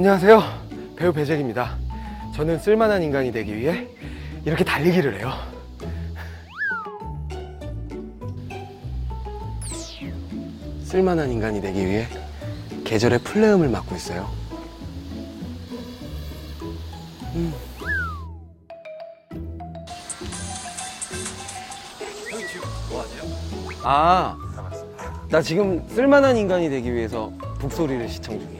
안녕하세요. 배우 배잭입니다. 저는 쓸만한 인간이 되기 위해 이렇게 달리기를 해요. 쓸만한 인간이 되기 위해 계절의 플레음을 맡고 있어요. 음. 아, 나 지금 쓸만한 인간이 되기 위해서 북소리를 시청 중이야. 그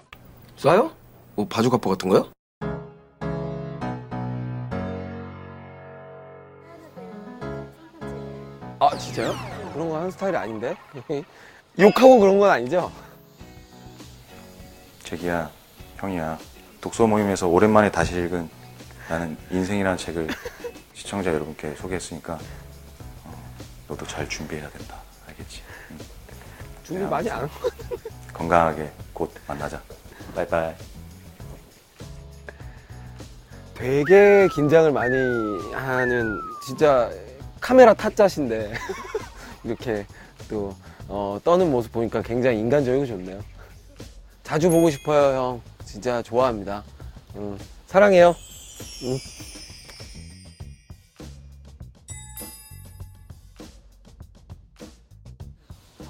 쏴요? 뭐 바주카포 같은 거요? 아 진짜요? 그런 거 하는 스타일이 아닌데? 욕하고 그런 건 아니죠? 제기야 형이야 독서 모임에서 오랜만에 다시 읽은 나는 인생이라는 책을 시청자 여러분께 소개했으니까 어, 너도 잘 준비해야 된다 알겠지? 응. 준비 많이 안 하고 건강하게 곧 만나자 바이바이 되게 긴장을 많이 하는 진짜 카메라 타짜신데 이렇게 또 어, 떠는 모습 보니까 굉장히 인간적이고 좋네요. 자주 보고 싶어요, 형. 진짜 좋아합니다. 음, 사랑해요. 음.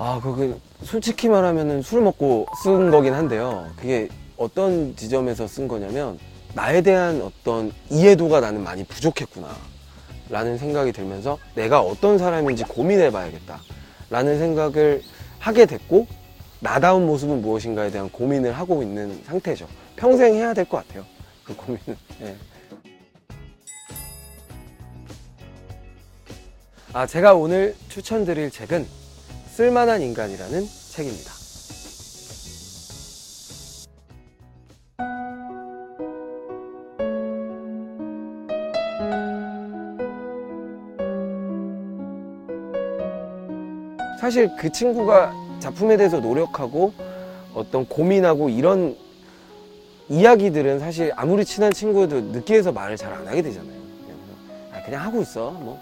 아, 그게 솔직히 말하면은 술 먹고 쓴 거긴 한데요. 그게 어떤 지점에서 쓴 거냐면 나에 대한 어떤 이해도가 나는 많이 부족했구나. 라는 생각이 들면서 내가 어떤 사람인지 고민해 봐야겠다. 라는 생각을 하게 됐고, 나다운 모습은 무엇인가에 대한 고민을 하고 있는 상태죠. 평생 해야 될 것 같아요. 그 고민은. 예. 아, 제가 오늘 추천드릴 책은 쓸만한 인간이라는 책입니다. 사실 그 친구가 작품에 대해서 노력하고 어떤 고민하고 이런 이야기들은 사실 아무리 친한 친구도 느끼해서 말을 잘 안 하게 되잖아요. 그냥, 아, 그냥 하고 있어. 뭐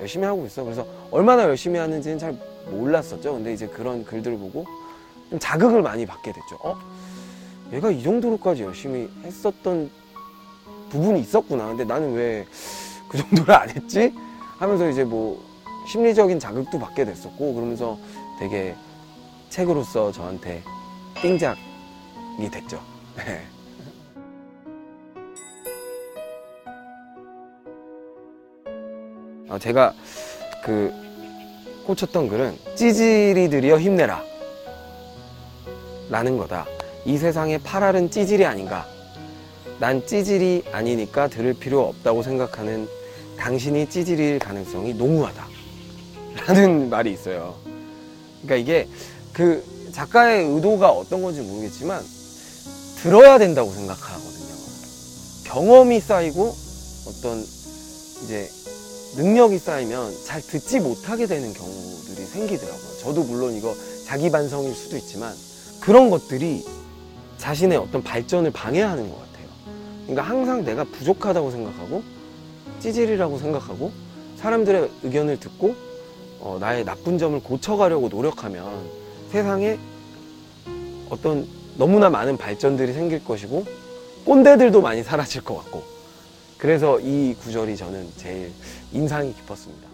열심히 하고 있어. 그래서 얼마나 열심히 하는지는 잘 몰랐었죠. 근데 이제 그런 글들을 보고 좀 자극을 많이 받게 됐죠. 어? 얘가 이 정도로까지 열심히 했었던 부분이 있었구나. 근데 나는 왜 그 정도를 안 했지? 하면서 이제 뭐 심리적인 자극도 받게 됐었고 그러면서 되게 책으로서 저한테 띵작이 됐죠. 네. 어, 제가 그 꽂혔던 글은 찌질이들이여 힘내라 라는 거다. 이 세상에 파랄은 찌질이 아닌가. 난 찌질이 아니니까 들을 필요 없다고 생각하는 당신이 찌질일 가능성이 농후하다. 라는 말이 있어요. 그러니까 이게 그 작가의 의도가 어떤 건지 모르겠지만 들어야 된다고 생각하거든요. 경험이 쌓이고 어떤 이제 능력이 쌓이면 잘 듣지 못하게 되는 경우들이 생기더라고요. 저도 물론 이거 자기 반성일 수도 있지만 그런 것들이 자신의 어떤 발전을 방해하는 것 같아요. 그러니까 항상 내가 부족하다고 생각하고 찌질이라고 생각하고 사람들의 의견을 듣고 어, 나의 나쁜 점을 고쳐가려고 노력하면 세상에 어떤 너무나 많은 발전들이 생길 것이고 꼰대들도 많이 사라질 것 같고 그래서 이 구절이 저는 제일 인상이 깊었습니다.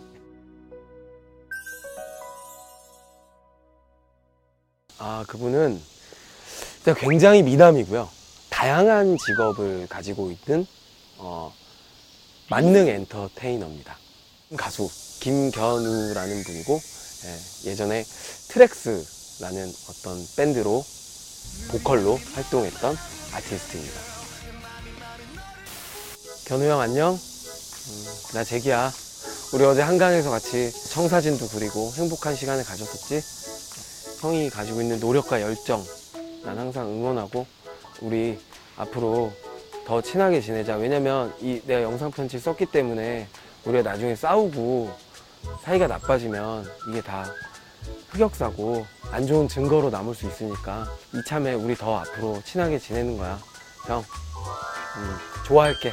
아, 그분은 굉장히 미남이고요. 다양한 직업을 가지고 있는 어, 만능 엔터테이너입니다. 가수 김견우라는 분이고 예, 예전에 트렉스라는 어떤 밴드로 보컬로 활동했던 아티스트입니다. 견우 형 안녕? 음, 나 재기야. 우리 어제 한강에서 같이 청사진도 그리고 행복한 시간을 가졌었지? 형이 가지고 있는 노력과 열정 난 항상 응원하고 우리 앞으로 더 친하게 지내자. 왜냐면 이 내가 영상 편지 썼기 때문에 우리가 나중에 싸우고 사이가 나빠지면 이게 다 흑역사고 안 좋은 증거로 남을 수 있으니까 이참에 우리 더 앞으로 친하게 지내는 거야. 형, 음, 좋아할게.